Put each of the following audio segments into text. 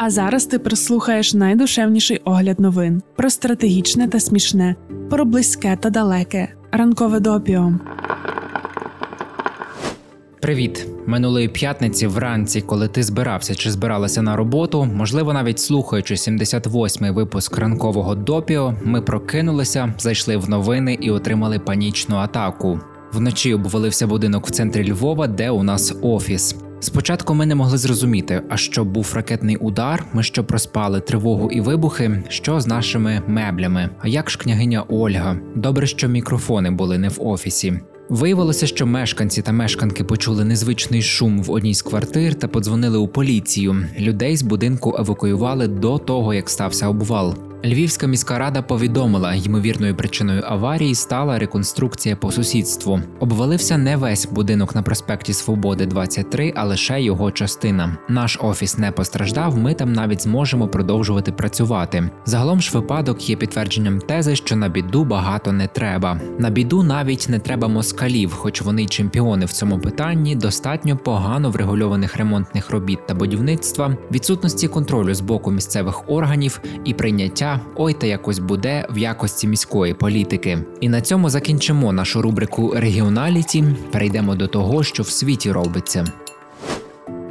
А зараз ти прислухаєш найдушевніший огляд новин про стратегічне та смішне, про близьке та далеке. Ранкове допіо. Привіт! Минулої п'ятниці вранці, коли ти збирався чи збиралася на роботу, можливо, навіть слухаючи 78-й випуск ранкового допіо, ми прокинулися, зайшли в новини і отримали панічну атаку. Вночі обвалився будинок в центрі Львова, де у нас офіс. Спочатку ми не могли зрозуміти, а що був ракетний удар, ми що проспали тривогу і вибухи, що з нашими меблями. А як ж княгиня Ольга? Добре, що мікрофони були не в офісі. Виявилося, що мешканці та мешканки почули незвичний шум в одній з квартир та подзвонили у поліцію. Людей з будинку евакуювали до того, як стався обвал. Львівська міська рада повідомила, ймовірною причиною аварії стала реконструкція по сусідству. Обвалився не весь будинок на проспекті Свободи, 23, а лише його частина. Наш офіс не постраждав. Ми там навіть зможемо продовжувати працювати. Загалом ж випадок є підтвердженням тези, що на біду багато не треба. На біду навіть не треба москалів, хоч вони й чемпіони в цьому питанні, достатньо погано врегульованих ремонтних робіт та будівництва, відсутності контролю з боку місцевих органів і прийняття ой та якось буде в якості міської політики. І на цьому закінчимо нашу рубрику регіоналіті. Перейдемо до того, що в світі робиться.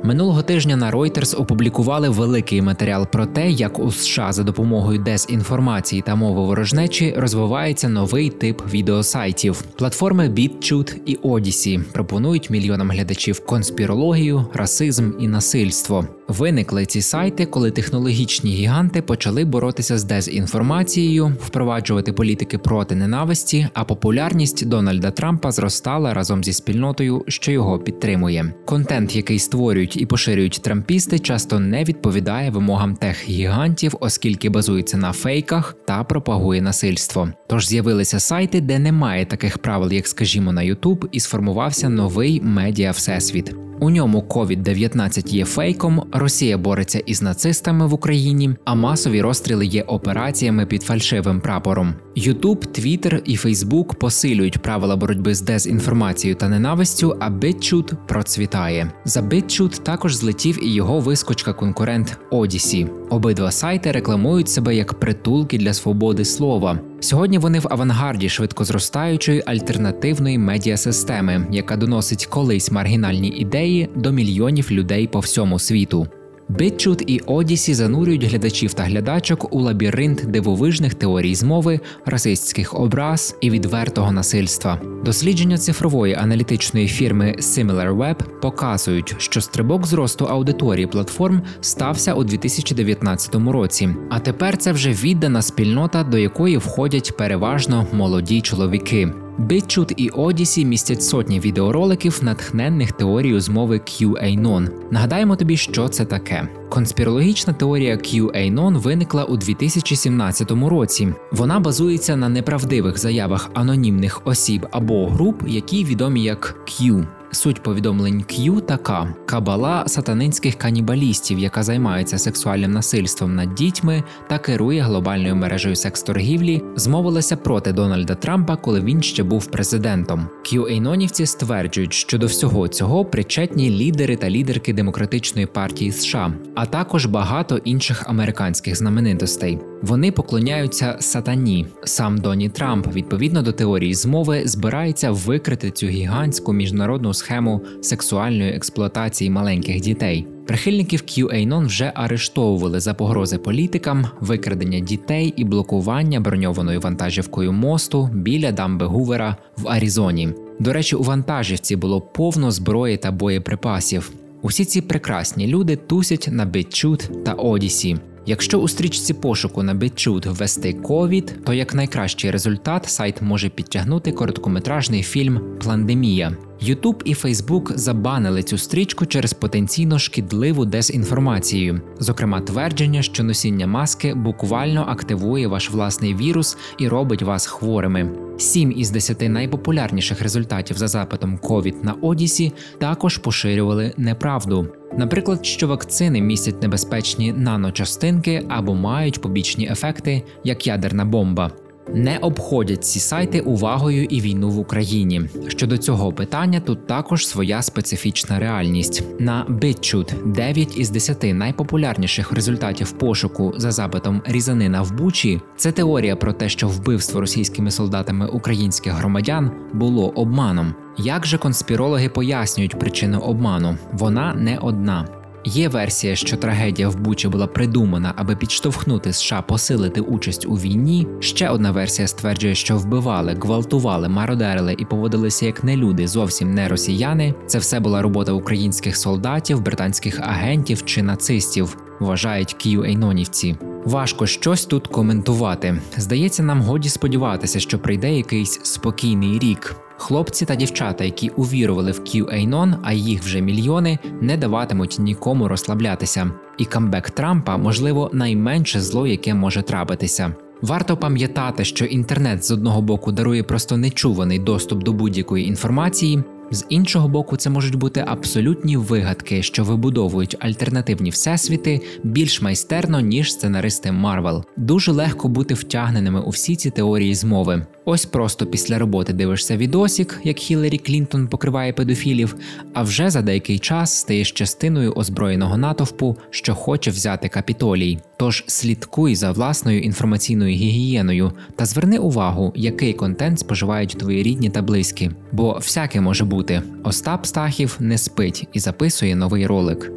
Минулого тижня на Reuters опублікували великий матеріал про те, як у США за допомогою дезінформації та мови ворожнечі розвивається новий тип відеосайтів. Платформи BitChute і Odyssey пропонують мільйонам глядачів конспірологію, расизм і насильство. Виникли ці сайти, коли технологічні гіганти почали боротися з дезінформацією, впроваджувати політики проти ненависті, а популярність Дональда Трампа зростала разом зі спільнотою, що його підтримує. Контент, який створюють і поширюють трампісти, часто не відповідає вимогам тех гігантів, оскільки базується на фейках та пропагує насильство. Тож з'явилися сайти, де немає таких правил, як, скажімо, на YouTube, і сформувався новий медіа всесвіт. У ньому COVID-19 є фейком, Росія бореться із нацистами в Україні, а масові розстріли є операціями під фальшивим прапором. Ютуб, Твіттер і Фейсбук посилюють правила боротьби з дезінформацією та ненавистю, а BitChute процвітає. За BitChute також злетів і його вискочка конкурент Odyssey. Обидва сайти рекламують себе як притулки для свободи слова. Сьогодні вони в авангарді швидко зростаючої альтернативної медіасистеми, яка доносить колись маргінальні ідеї до мільйонів людей по всьому світу. BitChute і Odyssey занурюють глядачів та глядачок у лабіринт дивовижних теорій змови, расистських образ і відвертого насильства. Дослідження цифрової аналітичної фірми SimilarWeb показують, що стрибок зросту аудиторії платформ стався у 2019 році. А тепер це вже віддана спільнота, до якої входять переважно молоді чоловіки. BitChute і Одісі містять сотні відеороликів, натхненних теорією змови QAnon. Нагадаємо тобі, що це таке. Конспірологічна теорія QAnon виникла у 2017 році. Вона базується на неправдивих заявах анонімних осіб або груп, які відомі як Q. Суть повідомлень Q така: кабала сатанинських канібалістів, яка займається сексуальним насильством над дітьми та керує глобальною мережею секс-торгівлі, змовилася проти Дональда Трампа, коли він ще був президентом. QAnonівці стверджують, що до всього цього причетні лідери та лідерки демократичної партії США, а також багато інших американських знаменитостей. Вони поклоняються сатані. Сам Доні Трамп, відповідно до теорії змови, збирається викрити цю гігантську міжнародну схему сексуальної експлуатації маленьких дітей. Прихильників QAnon вже арештовували за погрози політикам, викрадення дітей і блокування броньованою вантажівкою мосту біля дамби Гувера в Аризоні. До речі, у вантажівці було повно зброї та боєприпасів. Усі ці прекрасні люди тусять на BitChute та Odyssey. Якщо у стрічці пошуку на BitChute ввести COVID, то як найкращий результат сайт може підтягнути короткометражний фільм Пландемія. YouTube і Facebook забанили цю стрічку через потенційно шкідливу дезінформацію, зокрема твердження, що носіння маски буквально активує ваш власний вірус і робить вас хворими. Сім із десяти найпопулярніших результатів за запитом COVID на Одісі також поширювали неправду. Наприклад, що вакцини містять небезпечні наночастинки або мають побічні ефекти, як ядерна бомба. Не обходять ці сайти увагою і війну в Україні. Щодо цього питання тут також своя специфічна реальність. На BitChute 9 із 10 найпопулярніших результатів пошуку за запитом різанина в Бучі це теорія про те, що вбивство російськими солдатами українських громадян було обманом. Як же конспірологи пояснюють причину обману? Вона не одна. Є версія, що трагедія в Бучі була придумана, аби підштовхнути США посилити участь у війні. Ще одна версія стверджує, що вбивали, гвалтували, мародерили і поводилися як не люди, зовсім не росіяни. Це все була робота українських солдатів, британських агентів чи нацистів. Вважають QAnonівці. Важко щось тут коментувати. Здається, нам годі сподіватися, що прийде якийсь спокійний рік. Хлопці та дівчата, які увірували в QAnon, а їх вже мільйони, не даватимуть нікому розслаблятися. І камбек Трампа, можливо, найменше зло, яке може трапитися. Варто пам'ятати, що інтернет з одного боку дарує просто нечуваний доступ до будь-якої інформації, з іншого боку, це можуть бути абсолютні вигадки, що вибудовують альтернативні всесвіти більш майстерно ніж сценаристи Марвел. Дуже легко бути втягненими у всі ці теорії змови. Ось просто після роботи дивишся відосік, як Хіларі Клінтон покриває педофілів, а вже за деякий час стаєш частиною озброєного натовпу, що хоче взяти капітолій. Тож слідкуй за власною інформаційною гігієною та зверни увагу, який контент споживають твої рідні та близькі, бо всяке може бути. Остап Стахів не спить і записує новий ролик.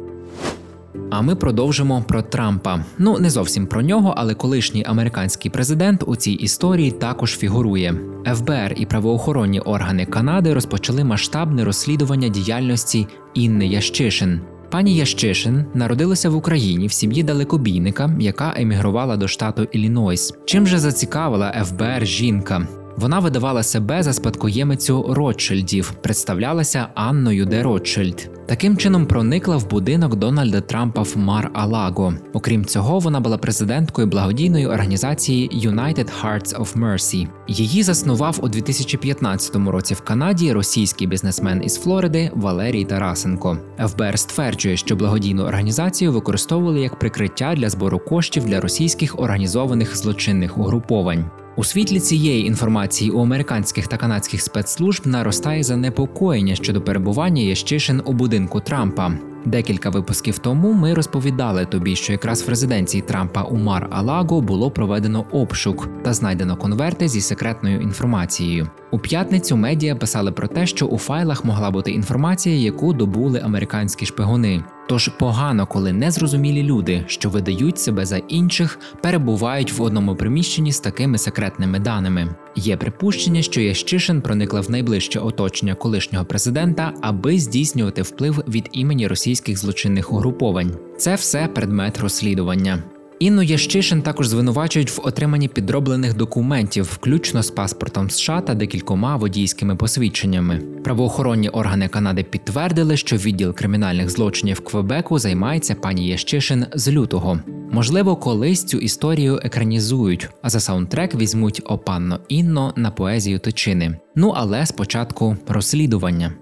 А ми продовжимо про Трампа. Ну не зовсім про нього, але колишній американський президент у цій історії також фігурує. ФБР і правоохоронні органи Канади розпочали масштабне розслідування діяльності Інни Ящишин. Пані Ящишин народилася в Україні в сім'ї далекобійника, яка емігрувала до штату Іллінойс. Чим же зацікавила ФБР жінка? Вона видавала себе за спадкоємицю Ротшильдів, представлялася Анною де Ротшильд. Таким чином проникла в будинок Дональда Трампа в Мар Алаго. Окрім цього, вона була президенткою благодійної організації United Hearts of Mercy. Її заснував у 2015 році в Канаді російський бізнесмен із Флориди Валерій Тарасенко. ФБР стверджує, що благодійну організацію використовували як прикриття для збору коштів для російських організованих злочинних угруповань. У світлі цієї інформації у американських та канадських спецслужб наростає занепокоєння щодо перебування Ящишин у будинку Трампа. Декілька випусків тому ми розповідали тобі, що якраз в резиденції Трампа у Мар Алаго було проведено обшук та знайдено конверти зі секретною інформацією. У п'ятницю медіа писали про те, що у файлах могла бути інформація, яку добули американські шпигуни. Тож погано, коли незрозумілі люди, що видають себе за інших, перебувають в одному приміщенні з такими секретними даними. Є припущення, що Ящишин проникла в найближче оточення колишнього президента, аби здійснювати вплив від імені російських злочинних угруповань. Це все предмет розслідування. Інну Ящишин також звинувачують в отриманні підроблених документів, включно з паспортом США та декількома водійськими посвідченнями. Правоохоронні органи Канади підтвердили, що відділ кримінальних злочинів Квебеку займається пані Ящишин з лютого. Можливо, колись цю історію екранізують, а за саундтрек візьмуть опанно інно на поезію точини. Ну але спочатку розслідування.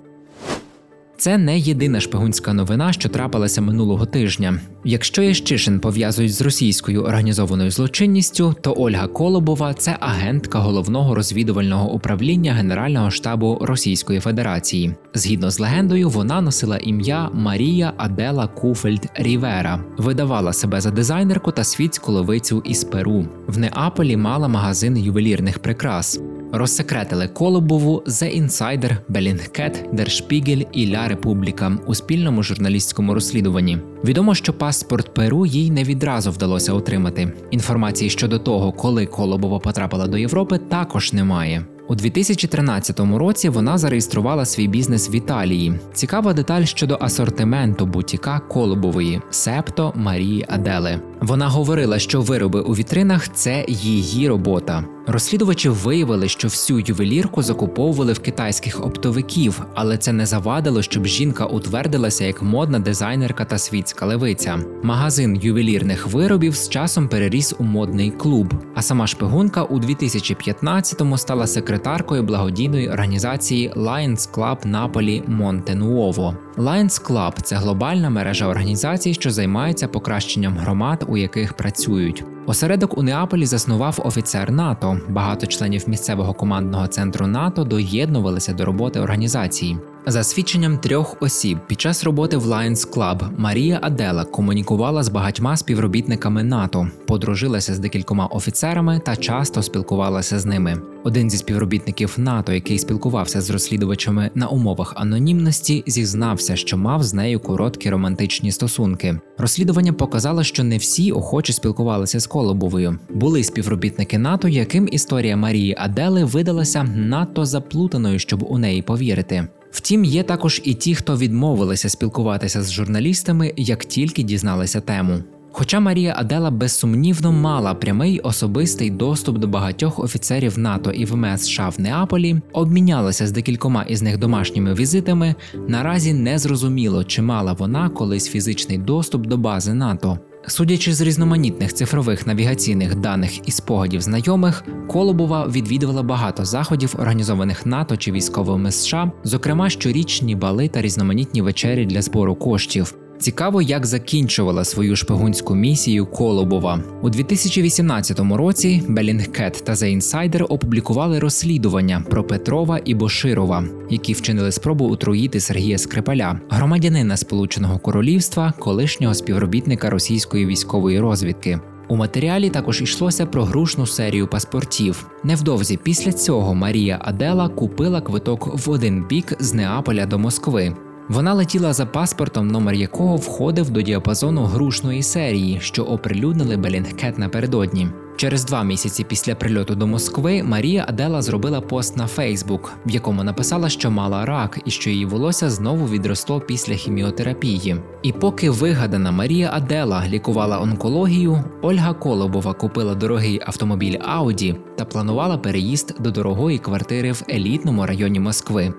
Це не єдина шпигунська новина, що трапилася минулого тижня. Якщо Ящишин пов'язують з російською організованою злочинністю, то Ольга Колобова це агентка головного розвідувального управління Генерального штабу Російської Федерації. Згідно з легендою, вона носила ім'я Марія Адела Куфельд Рівера, видавала себе за дизайнерку та світську ловицю із Перу. В Неаполі мала магазин ювелірних прикрас. Розсекретили Колобову The Insider, Bellingcat, Der Spiegel і La Repubblica у спільному журналістському розслідуванні. Відомо, що паспорт Перу їй не відразу вдалося отримати. Інформації щодо того, коли Колобова потрапила до Європи, також немає. У 2013 році вона зареєструвала свій бізнес в Італії. Цікава деталь щодо асортименту бутіка Колобової Септо Марії Адели. Вона говорила, що вироби у вітринах це її робота. Розслідувачі виявили, що всю ювелірку закуповували в китайських оптовиків, але це не завадило, щоб жінка утвердилася як модна дизайнерка та світська левиця. Магазин ювелірних виробів з часом переріс у модний клуб. А сама шпигунка у 2015-му стала секретаркою благодійної організації Lions Club Наполі Монтенуово. Lions Club – це глобальна мережа організацій, що займається покращенням громад, у яких працюють. Осередок у Неаполі заснував офіцер НАТО. Багато членів місцевого командного центру НАТО доєднувалися до роботи організації. За свідченням трьох осіб під час роботи в Lions Club Марія Адела комунікувала з багатьма співробітниками НАТО, подружилася з декількома офіцерами та часто спілкувалася з ними. Один зі співробітників НАТО, який спілкувався з розслідувачами на умовах анонімності, зізнався, що мав з нею короткі романтичні стосунки. Розслідування показало, що не всі охоче спілкувалися з Колобовою. Були співробітники НАТО, яким історія Марії Адели видалася надто заплутаною, щоб у неї повірити. Втім, є також і ті, хто відмовилися спілкуватися з журналістами, як тільки дізналися тему. Хоча Марія Адела безсумнівно мала прямий особистий доступ до багатьох офіцерів НАТО і ВМС США в Неаполі, обмінялася з декількома із них домашніми візитами, наразі не зрозуміло, чи мала вона колись фізичний доступ до бази НАТО. Судячи з різноманітних цифрових навігаційних даних і спогадів знайомих, Колобова відвідувала багато заходів, організованих НАТО чи військовими США, зокрема щорічні бали та різноманітні вечері для збору коштів. Цікаво, як закінчувала свою шпигунську місію Колобова у 2018 році. Bellingcat та The Insider опублікували розслідування про Петрова і Боширова, які вчинили спробу отруїти Сергія Скрипаля, громадянина Сполученого Королівства, колишнього співробітника російської військової розвідки. У матеріалі також йшлося про грушну серію паспортів. Невдовзі після цього Марія Адела купила квиток в один бік з Неаполя до Москви. Вона летіла за паспортом, номер якого входив до діапазону грушної серії, що оприлюднили Белінгкет напередодні. Через два місяці після прильоту до Москви Марія Адела зробила пост на Фейсбук, в якому написала, що мала рак і що її волосся знову відросло після хіміотерапії. І поки вигадана Марія Адела лікувала онкологію, Ольга Колобова купила дорогий автомобіль Ауді та планувала переїзд до дорогої квартири в елітному районі Москви.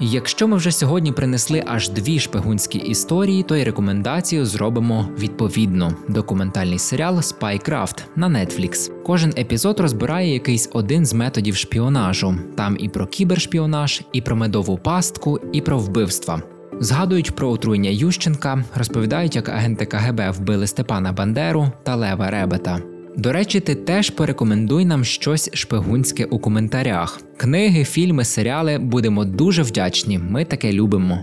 Якщо ми вже сьогодні принесли аж дві шпигунські історії, то й рекомендацію зробимо відповідно: документальний серіал Spycraft на Netflix. Кожен епізод розбирає якийсь один з методів шпіонажу. Там і про кібершпіонаж, і про медову пастку, і про вбивства. Згадують про отруєння Ющенка, розповідають, як агенти КГБ вбили Степана Бандеру та Лева Ребета. До речі, ти теж порекомендуй нам щось шпигунське у коментарях. Книги, фільми, серіали будемо дуже вдячні. Ми таке любимо.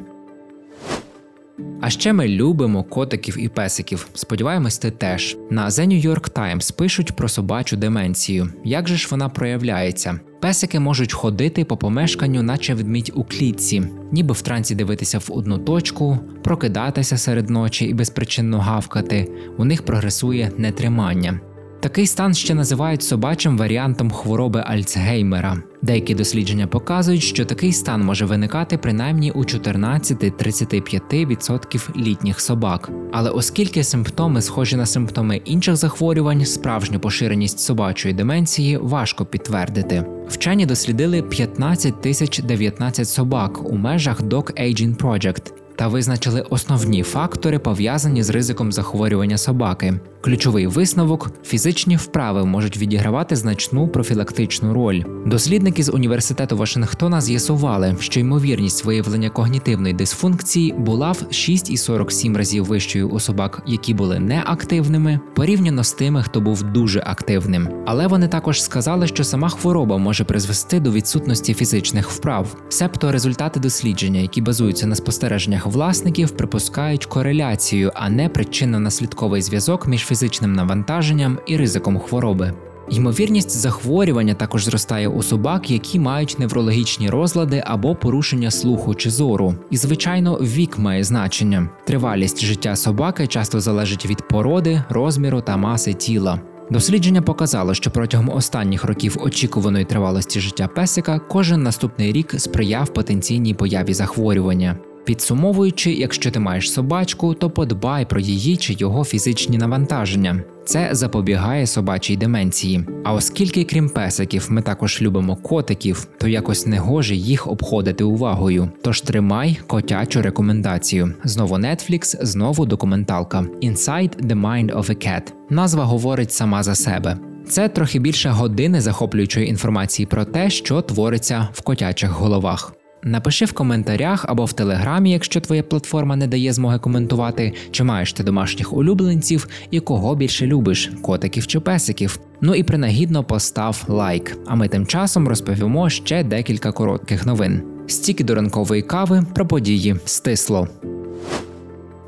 А ще ми любимо котиків і песиків. Сподіваємось, ти теж. На The New York Times пишуть про собачу деменцію. Як же ж вона проявляється? Песики можуть ходити по помешканню, наче ведмідь у клітці, ніби в трансі дивитися в одну точку, прокидатися серед ночі і безпричинно гавкати. У них прогресує нетримання. Такий стан ще називають собачим варіантом хвороби Альцгеймера. Деякі дослідження показують, що такий стан може виникати принаймні у 14-35% літніх собак. Але оскільки симптоми схожі на симптоми інших захворювань, справжню поширеність собачої деменції важко підтвердити. Вчені дослідили 15 тисяч 19 собак у межах Dog Aging Project та визначили основні фактори, пов'язані з ризиком захворювання собаки. Ключовий висновок фізичні вправи можуть відігравати значну профілактичну роль. Дослідники з університету Вашингтона з'ясували, що ймовірність виявлення когнітивної дисфункції була в 6,47 разів вищою у собак, які були неактивними, порівняно з тими, хто був дуже активним. Але вони також сказали, що сама хвороба може призвести до відсутності фізичних вправ. Себто результати дослідження, які базуються на спостереженнях власників, припускають кореляцію, а не причинно-наслідковий зв'язок між фізичним навантаженням і ризиком хвороби. Ймовірність захворювання також зростає у собак, які мають неврологічні розлади або порушення слуху чи зору. І, звичайно, вік має значення. Тривалість життя собаки часто залежить від породи, розміру та маси тіла. Дослідження показало, що протягом останніх років очікуваної тривалості життя песика кожен наступний рік сприяв потенційній появі захворювання. Підсумовуючи, якщо ти маєш собачку, то подбай про її чи його фізичні навантаження. Це запобігає собачій деменції. А оскільки, крім песиків, ми також любимо котиків, то якось не гоже їх обходити увагою. Тож тримай котячу рекомендацію. Знову Netflix, знову документалка Inside the Mind of a Cat. Назва говорить сама за себе. Це трохи більше години захоплюючої інформації про те, що твориться в котячих головах. Напиши в коментарях або в телеграмі, якщо твоя платформа не дає змоги коментувати, чи маєш ти домашніх улюбленців і кого більше любиш котиків чи песиків. Ну і принагідно постав лайк. А ми тим часом розповімо ще декілька коротких новин. Стільки до ранкової кави про події стисло.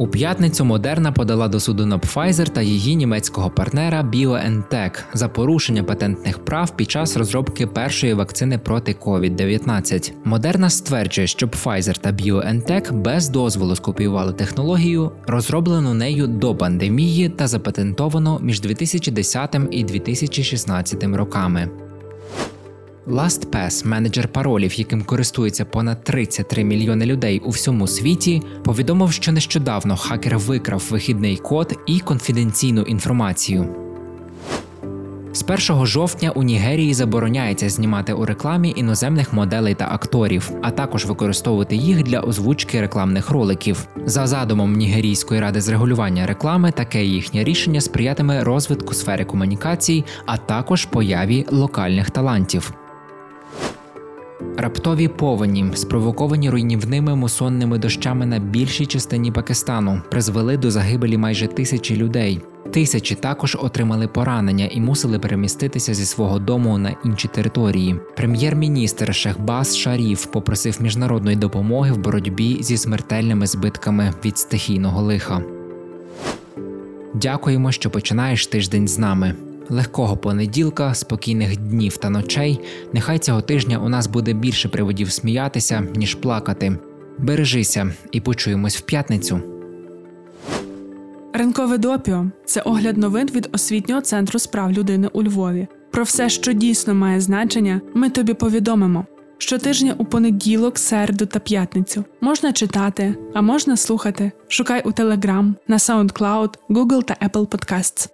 У п'ятницю Модерна подала до суду на Pfizer та її німецького партнера BioNTech за порушення патентних прав під час розробки першої вакцини проти COVID-19. Модерна стверджує, що Pfizer та BioNTech без дозволу скопіювали технологію, розроблену нею до пандемії та запатентовану між 2010 і 2016 роками. LastPass, менеджер паролів, яким користується понад 33 мільйони людей у всьому світі, повідомив, що нещодавно хакер викрав вихідний код і конфіденційну інформацію. З 1 жовтня у Нігерії забороняється знімати у рекламі іноземних моделей та акторів, а також використовувати їх для озвучки рекламних роликів. За задумом Нігерійської ради з регулювання реклами, таке їхнє рішення сприятиме розвитку сфери комунікацій, а також появі локальних талантів. Раптові повені, спровоковані руйнівними мусонними дощами на більшій частині Пакистану, призвели до загибелі майже тисячі людей. Тисячі також отримали поранення і мусили переміститися зі свого дому на інші території. Прем'єр-міністр Шехбас Шаріф попросив міжнародної допомоги в боротьбі зі смертельними збитками від стихійного лиха. Дякуємо, що починаєш тиждень з нами легкого понеділка, спокійних днів та ночей. Нехай цього тижня у нас буде більше приводів сміятися, ніж плакати. Бережися і почуємось в п'ятницю. Ранкове допіо це огляд новин від освітнього центру справ людини у Львові. Про все, що дійсно має значення, ми тобі повідомимо. Щотижня у понеділок, середу та п'ятницю можна читати, а можна слухати. Шукай у Telegram, на SoundCloud, Google та Apple Podcasts.